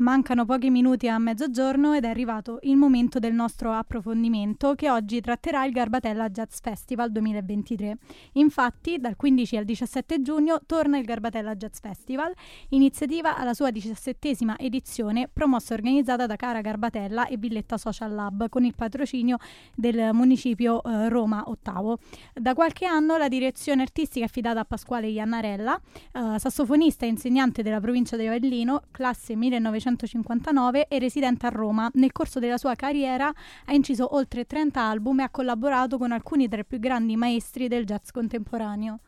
Mancano pochi minuti a mezzogiorno ed è arrivato il momento del nostro approfondimento che oggi tratterà il Garbatella Jazz Festival 2023. Infatti, dal 15 al 17 giugno torna il Garbatella Jazz Festival, iniziativa alla sua diciassettesima edizione promossa e organizzata da Cara Garbatella e Villetta Social Lab con il patrocinio del municipio eh, Roma Ottavo. Da qualche anno la direzione artistica è affidata a Pasquale Iannarella, eh, sassofonista e insegnante della provincia di Avellino, classe 1900 1959 e residente a Roma. Nel corso della sua carriera ha inciso oltre 30 album e ha collaborato con alcuni tra i più grandi maestri del jazz contemporaneo.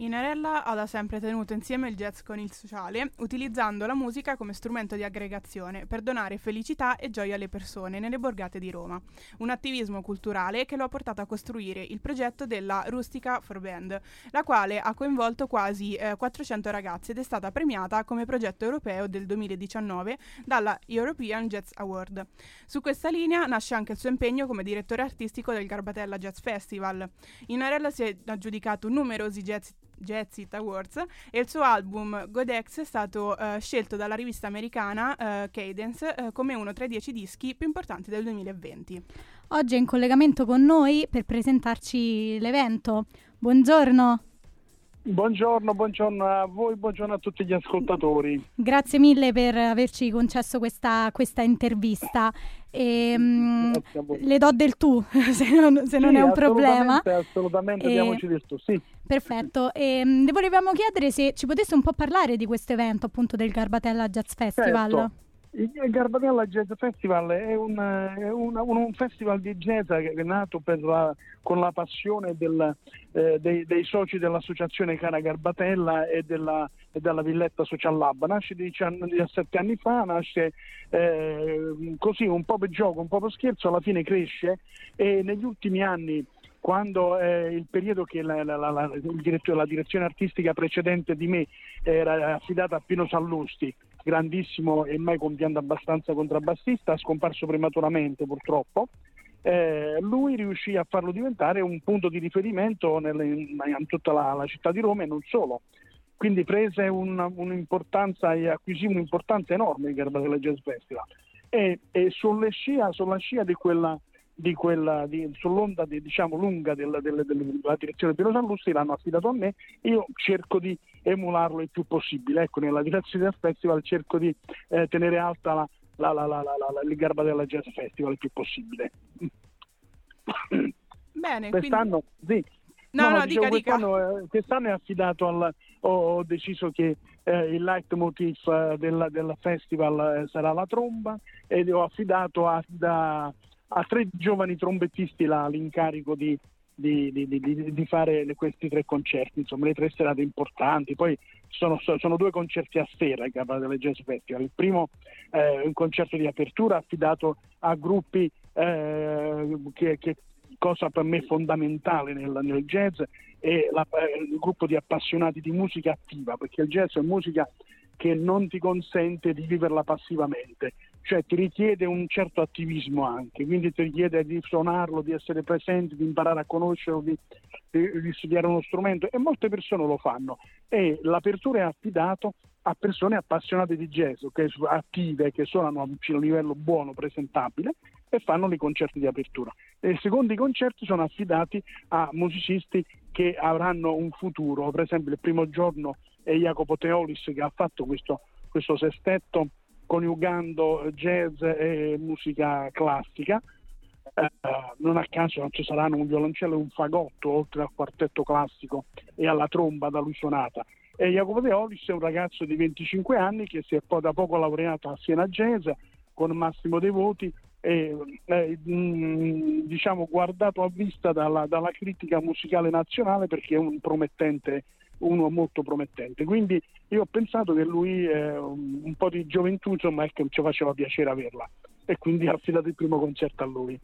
Inarella ha da sempre tenuto insieme il jazz con il sociale, utilizzando la musica come strumento di aggregazione per donare felicità e gioia alle persone nelle borgate di Roma. Un attivismo culturale che lo ha portato a costruire il progetto della Rustica for Band, la quale ha coinvolto quasi eh, 400 ragazzi ed è stata premiata come progetto europeo del 2019 dalla European Jazz Award. Su questa linea nasce anche il suo impegno come direttore artistico del Garbatella Jazz Festival. Inarella si è aggiudicato numerosi jazz Jazz It Awards e il suo album Godex è stato uh, scelto dalla rivista americana uh, Cadence uh, come uno tra i dieci dischi più importanti del 2020. Oggi è in collegamento con noi per presentarci l'evento. Buongiorno. Buongiorno, buongiorno a voi, buongiorno a tutti gli ascoltatori. Grazie mille per averci concesso questa, questa intervista. E, um, le do del tu, se non, se non sì, è un problema. Assolutamente, e... diamoci del tu, sì. Perfetto. E, um, le volevamo chiedere se ci potesse un po' parlare di questo evento, appunto, del Garbatella Jazz Festival. Certo. Il Garbatella Jazz Festival è, un, è una, un, festival di jazz che è nato la, con la passione del, eh, dei, dei, soci dell'associazione Cara Garbatella e della, e della Villetta Social Lab. Nasce 17 anni fa, nasce eh, così un po' per gioco, un po' per scherzo, alla fine cresce e negli ultimi anni quando eh, il periodo che la, la, la, la, direzione artistica precedente di me era affidata a Pino Sallusti, grandissimo e mai compianto abbastanza contrabbassista, scomparso prematuramente purtroppo, eh, lui riuscì a farlo diventare un punto di riferimento nelle, in, in, tutta la, città di Roma e non solo. Quindi prese un, un'importanza e acquisì un'importanza enorme il Garbatella Jazz Festival. E, e sulla, scia, sulla scia di quella di quella, di, sull'onda di, diciamo, lunga della, della, della direzione Piero Sallusti l'hanno affidato a me io cerco di emularlo il più possibile ecco, nella direzione del festival cerco di eh, tenere alta la, la, la, la, il Garbatella Jazz Festival il più possibile bene quest'anno quindi... sì No, no, no dica, quest'anno, dica. Eh, quest'anno, è affidato al. Ho, ho deciso che eh, il leitmotiv eh, del, del, festival eh, sarà la tromba ed ho affidato a, da, a tre giovani trombettisti là, l'incarico di, di, di, di, fare questi tre concerti, insomma le tre serate importanti, poi sono, sono due concerti a sera il Capra delle Jazz Festival, il primo è un concerto di apertura affidato a gruppi eh, che, che cosa per me fondamentale nel, nel jazz è la, eh, il gruppo di appassionati di musica attiva, perché il jazz è musica che non ti consente di viverla passivamente, cioè ti richiede un certo attivismo anche, quindi ti richiede di suonarlo, di essere presente, di imparare a conoscerlo, di, di, di studiare uno strumento e molte persone lo fanno e l'apertura è affidato a persone appassionate di jazz, okay, attive, che suonano a un livello buono, presentabile e fanno i concerti di apertura. E I secondi concerti sono affidati a musicisti che avranno un futuro, per esempio il primo giorno è Jacopo Teolis che ha fatto questo, questo sestetto coniugando jazz e musica classica. Eh, non a caso non ci saranno un violoncello e un fagotto oltre al quartetto classico e alla tromba da lui suonata. E Jacopo De Olis è un ragazzo di 25 anni che si è poi da poco laureato a Siena Jazz con Massimo De Voti e eh, mh, diciamo guardato a vista dalla, dalla critica musicale nazionale perché è un promettente uno molto promettente. Quindi io ho pensato che lui eh, un po' di gioventù insomma ecco, ci faceva piacere averla e quindi ho affidato il primo concerto a lui.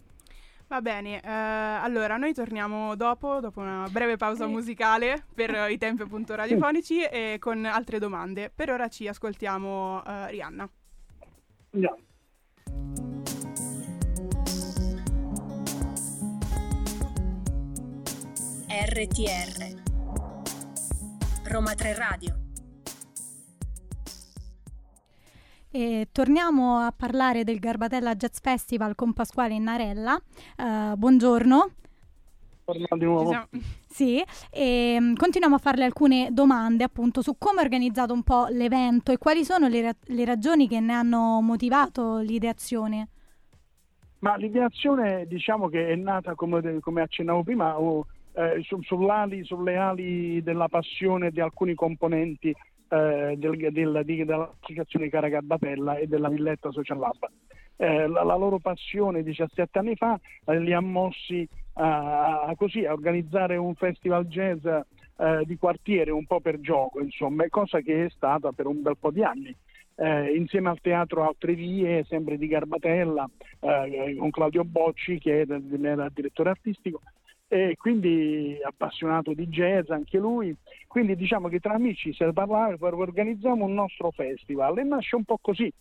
Va bene, eh, allora noi torniamo dopo, dopo una breve pausa musicale per i tempi appunto radiofonici e con altre domande. Per ora ci ascoltiamo uh, Rihanna. Andiamo. RTR Roma 3 Radio E torniamo a parlare del Garbatella Jazz Festival con Pasquale Innarella. Uh, buongiorno. Buongiorno di nuovo. Sì, e um, continuiamo a farle alcune domande appunto su come è organizzato un po' l'evento e quali sono le, ra- le ragioni che ne hanno motivato l'ideazione. Ma l'ideazione diciamo che è nata, come, come accennavo prima, oh, eh, su, sull'ali, sulle ali della passione di alcuni componenti eh, del, del, di, dell'associazione Cara Garbatella e della Villetta Social Lab. Eh, la, la, loro passione 17 anni fa eh, li ha mossi a, a, così, a organizzare un festival jazz eh, di quartiere un po' per gioco, insomma, cosa che è stata per un bel po' di anni. Eh, insieme al teatro Altre Vie, sempre di Garbatella, eh, con Claudio Bocci che era il direttore artistico, e quindi appassionato di jazz anche lui. Quindi diciamo che tra amici si parlare, organizziamo un nostro festival e nasce un po' così.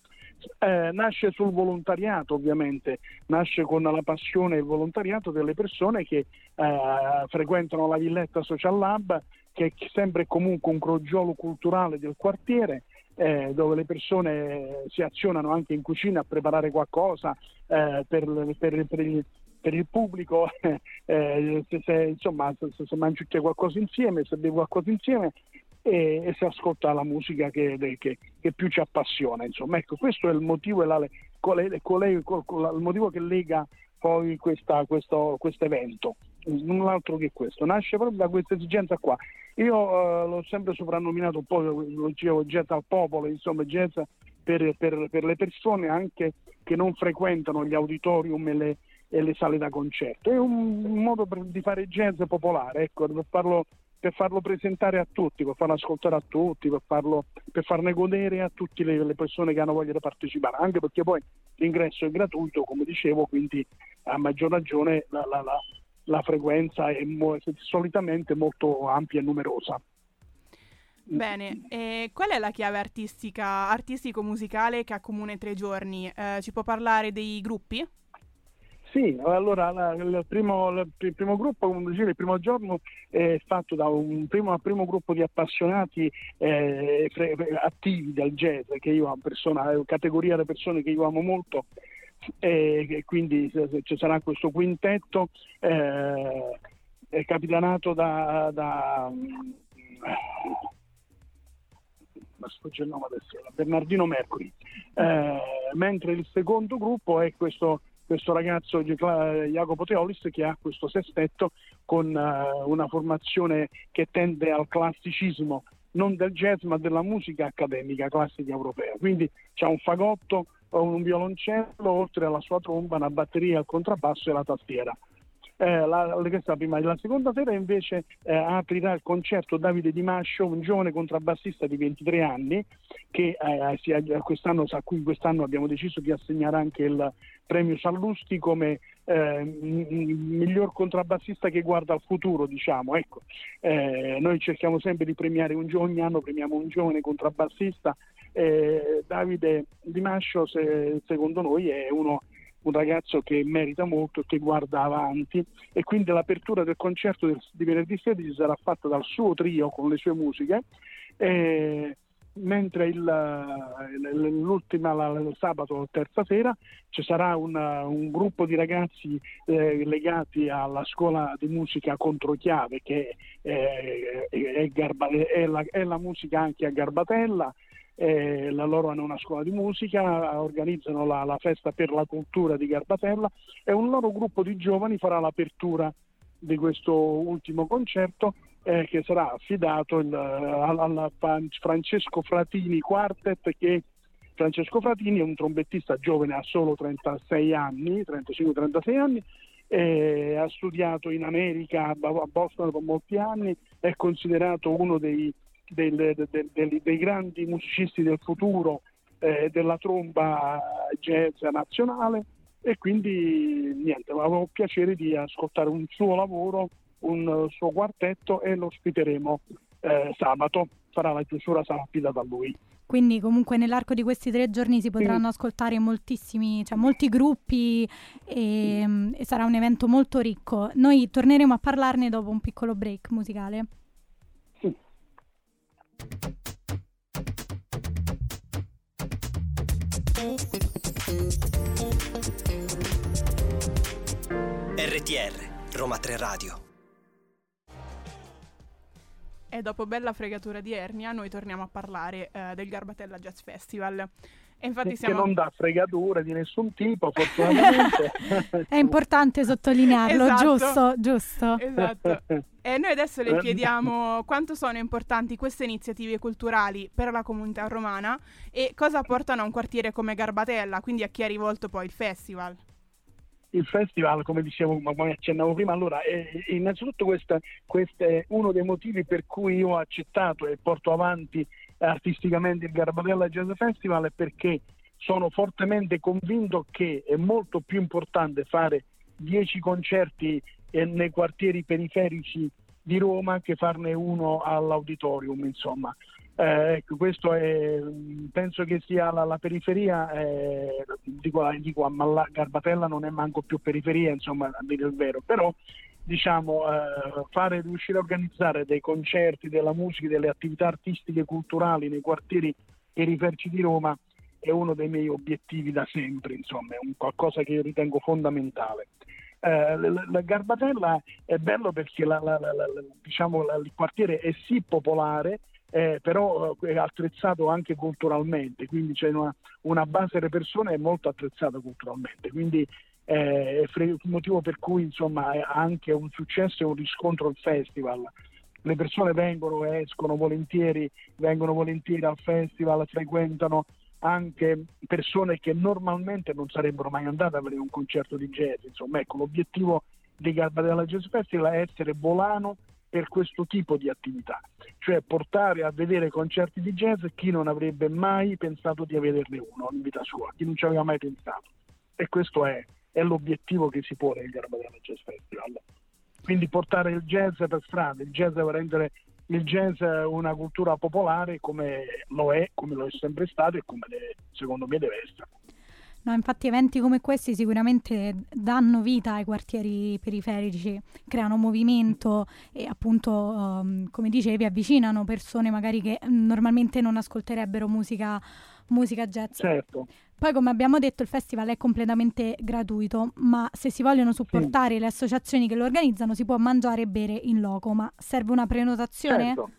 Eh, nasce sul volontariato ovviamente, nasce con la passione e il volontariato delle persone che eh, frequentano la Villetta Social Lab, che è sempre comunque un crogiolo culturale del quartiere, eh, dove le persone si azionano anche in cucina a preparare qualcosa eh, per, per, per, per il pubblico, eh, se, se, insomma, se, se mangiate qualcosa insieme, se bevi qualcosa insieme e, e si ascolta la musica che, che, che, più ci appassiona. Insomma, ecco, questo è il motivo, la, qual è, qual è, il motivo che lega poi questo evento null'altro che questo, nasce proprio da questa esigenza qua. Io uh, l'ho sempre soprannominato un po', lo dicevo, jazz al popolo, insomma jazz per, per, per, le persone anche che non frequentano gli auditorium e le, e le sale da concerto. È un, modo per, di fare jazz popolare, ecco, per, farlo, per, farlo, presentare a tutti, per farlo ascoltare a tutti, per, farlo, per farne godere a tutte le, le, persone che hanno voglia di partecipare, anche perché poi l'ingresso è gratuito, come dicevo, quindi a maggior ragione la, la, la, la frequenza è mo- solitamente molto ampia e numerosa. Bene, e qual è la chiave artistica, artistico-musicale che accomuna i tre giorni? Eh, ci può parlare dei gruppi? Sì, allora la, il, primo, il, primo, gruppo, come dicevo, il primo giorno è fatto da un primo, primo gruppo di appassionati eh, pre, attivi del jazz, che io amo, persona, categoria di persone che io amo molto, e, quindi ci sarà questo quintetto eh, capitanato da, da il nome adesso, Bernardino Mercuri, eh, mentre il secondo gruppo è questo questo ragazzo Jacopo Teolis che ha questo sestetto con uh, una formazione che tende al classicismo non del jazz ma della musica accademica classica europea. Quindi c'è un fagotto, un violoncello, oltre alla sua tromba, una batteria, il contrabbasso e la tastiera. Eh, la, la, prima. la seconda sera invece eh, aprirà il concerto Davide Di Mascio, un giovane contrabbassista di 23 anni che eh, quest'anno, a cui quest'anno abbiamo deciso di assegnare anche il premio Sallusti come eh, miglior contrabbassista che guarda al futuro, diciamo. Ecco, eh, noi cerchiamo sempre di premiare un giovane, ogni anno premiamo un giovane contrabbassista. Eh, Davide Di Mascio, se, secondo noi, è uno un ragazzo che merita molto e che guarda avanti e quindi l'apertura del concerto di venerdì 16 sarà fatta dal suo trio con le sue musiche. Eh, mentre il, l'ultima, il sabato, terza sera, ci sarà una, un gruppo di ragazzi eh, legati alla scuola di musica Controchiave, che è, è, Garba, è, la, è la musica anche a Garbatella, eh, la loro hanno una scuola di musica, organizzano la, la, festa per la cultura di Garbatella e un loro gruppo di giovani farà l'apertura di questo ultimo concerto eh, che sarà affidato il, al Francesco Fratini Quartet che Francesco Fratini è un trombettista giovane, ha solo 36 anni, 35-36 anni, ha studiato in America, a Boston per molti anni, è considerato uno dei del, del, del, dei grandi musicisti del futuro eh, della tromba jazz nazionale e quindi niente, avevo piacere di ascoltare un suo lavoro, un suo quartetto e lo ospiteremo eh, sabato, sarà la chiusura, sarà affidata a lui. Quindi comunque nell'arco di questi tre giorni si potranno sì. ascoltare moltissimi, cioè molti gruppi e, e sarà un evento molto ricco. Noi torneremo a parlarne dopo un piccolo break musicale. RTR Roma 3 Radio e dopo bella fregatura di Ernia noi torniamo a parlare eh, del Garbatella Jazz Festival. Infatti siamo... Che non dà fregature di nessun tipo, fortunatamente. È importante sottolinearlo, esatto, giusto? Giusto. Esatto. E noi adesso le chiediamo quanto sono importanti queste iniziative culturali per la comunità romana e cosa portano a un quartiere come Garbatella, quindi a chi ha rivolto poi il festival il festival, come dicevo, come accennavo prima, allora, eh, innanzitutto questo, è uno dei motivi per cui io ho accettato e porto avanti artisticamente il Garbatella Jazz Festival è perché sono fortemente convinto che è molto più importante fare dieci concerti eh, nei quartieri periferici di Roma che farne uno all'auditorium, insomma. Eh, ecco, questo è, penso che sia la, la periferia, eh, dico, dico, ma la Garbatella non è manco più periferia, insomma, a dire il vero, però diciamo, eh, fare, riuscire a organizzare dei concerti, della musica, delle attività artistiche e culturali nei quartieri periferici di Roma è uno dei miei obiettivi da sempre, insomma, è un qualcosa che io ritengo fondamentale. Eh, la, la, Garbatella è bello perché la, diciamo, il quartiere è sì popolare, eh, però eh, è attrezzato anche culturalmente, quindi c'è una, una base delle persone molto attrezzata culturalmente, quindi eh, motivo per cui insomma ha anche un successo e un riscontro il festival. Le persone vengono e escono volentieri, vengono volentieri al festival, frequentano anche persone che normalmente non sarebbero mai andate a vedere un concerto di jazz. Insomma, ecco, l'obiettivo di Garbatella Jazz Festival è essere volano per questo tipo di attività, cioè portare a vedere concerti di jazz chi non avrebbe mai pensato di averne uno in vita sua, chi non ci aveva mai pensato. E questo è, è l'obiettivo che si pone il Garbatella Jazz Festival. Quindi portare il jazz per strada, il jazz deve rendere il jazz una cultura popolare come lo è, come lo è sempre stato e come secondo me deve essere. No, infatti eventi come questi sicuramente danno vita ai quartieri periferici, creano movimento e appunto, um, come dicevi, avvicinano persone magari che normalmente non ascolterebbero musica, musica jazz. Certo. Poi, come abbiamo detto, il festival è completamente gratuito, ma se si vogliono supportare sì. le associazioni che lo organizzano si può mangiare e bere in loco, ma serve una prenotazione? Certo.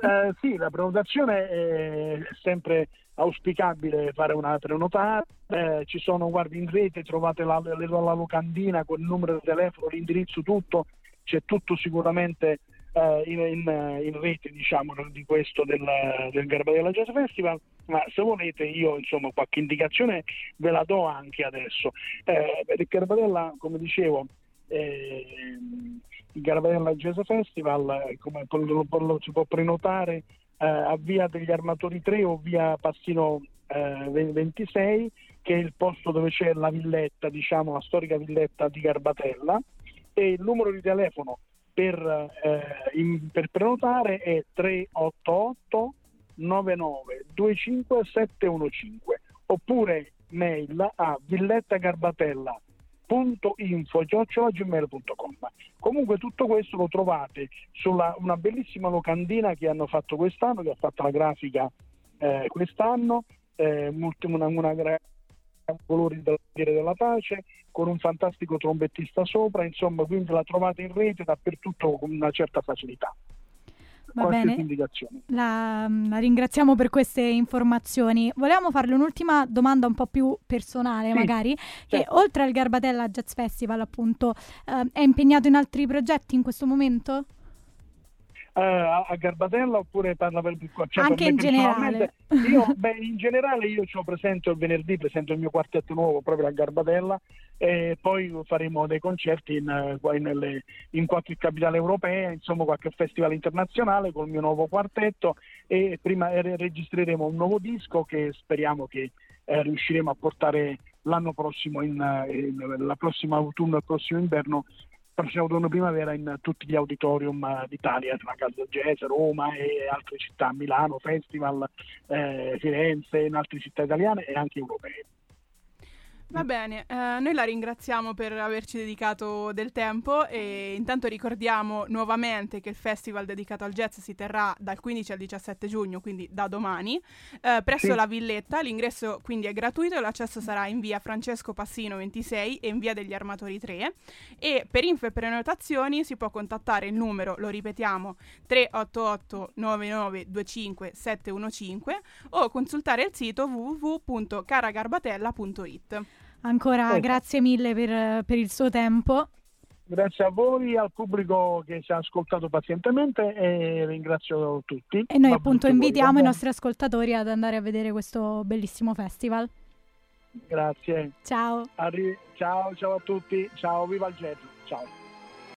Eh, sì, la prenotazione è sempre auspicabile fare una prenotata, eh, ci sono, guardi, in rete trovate la, la, la, locandina con il numero di telefono, l'indirizzo, tutto, c'è tutto sicuramente eh, in, in, in, rete diciamo, di questo del, del Garbatella Jazz Festival, ma se volete io insomma qualche indicazione ve la do anche adesso. Eh, il Garbatella, come dicevo, eh, il Garbatella Jazz Festival, come lo, lo, si può prenotare eh, a via degli Armatori 3 o via Passino eh, 26, che è il posto dove c'è la villetta, diciamo la storica villetta di Garbatella, e il numero di telefono per, eh, in, per prenotare è 388 99 25 715 oppure mail a villettagarbatella info.gmail.com comunque tutto questo lo trovate sulla una bellissima locandina che hanno fatto quest'anno che ha fatto la grafica eh, quest'anno eh, una, una, una colori della pace con un fantastico trombettista sopra insomma quindi la trovate in rete dappertutto con una certa facilità Va bene, la, la, ringraziamo per queste informazioni. Volevamo farle un'ultima domanda un po' più personale, sì, magari, certo. che oltre al Garbatella Jazz Festival, appunto, eh, è impegnato in altri progetti in questo momento? Uh, a Garbatella oppure parla per cioè Anche in generale. Io, beh, in generale io ci ho presento il venerdì, presento il mio quartetto nuovo proprio a Garbatella e poi faremo dei concerti in, eh, nelle, in qualche capitale europea, insomma qualche festival internazionale con il mio nuovo quartetto e prima registreremo un nuovo disco che speriamo che eh, riusciremo a portare l'anno prossimo, in, in, la prossima autunno e il prossimo inverno prossimo autunno primavera in tutti gli auditorium d'Italia, tra Casa Jazz, Roma e altre città, Milano, Festival, eh, Firenze, in altre città italiane e anche europee. Va bene, eh, noi la ringraziamo per averci dedicato del tempo e intanto ricordiamo nuovamente che il festival dedicato al jazz si terrà dal 15 al 17 giugno, quindi da domani, eh, presso Sì. la Villetta. L'ingresso quindi è gratuito e l'accesso sarà in via Francesco Passino 26 e in via degli Armatori 3 e per info e prenotazioni si può contattare il numero, lo ripetiamo, 388 9925 715 o consultare il sito www.caragarbatella.it. Ancora Ecco. grazie mille per, per il suo tempo. Grazie a voi, al pubblico che ci ha ascoltato pazientemente e ringrazio tutti. E noi appunto voi, invitiamo va i nostri ascoltatori ad andare a vedere questo bellissimo festival. Grazie. Ciao. Arri- ciao, ciao a tutti. Ciao, viva il jazz. Ciao.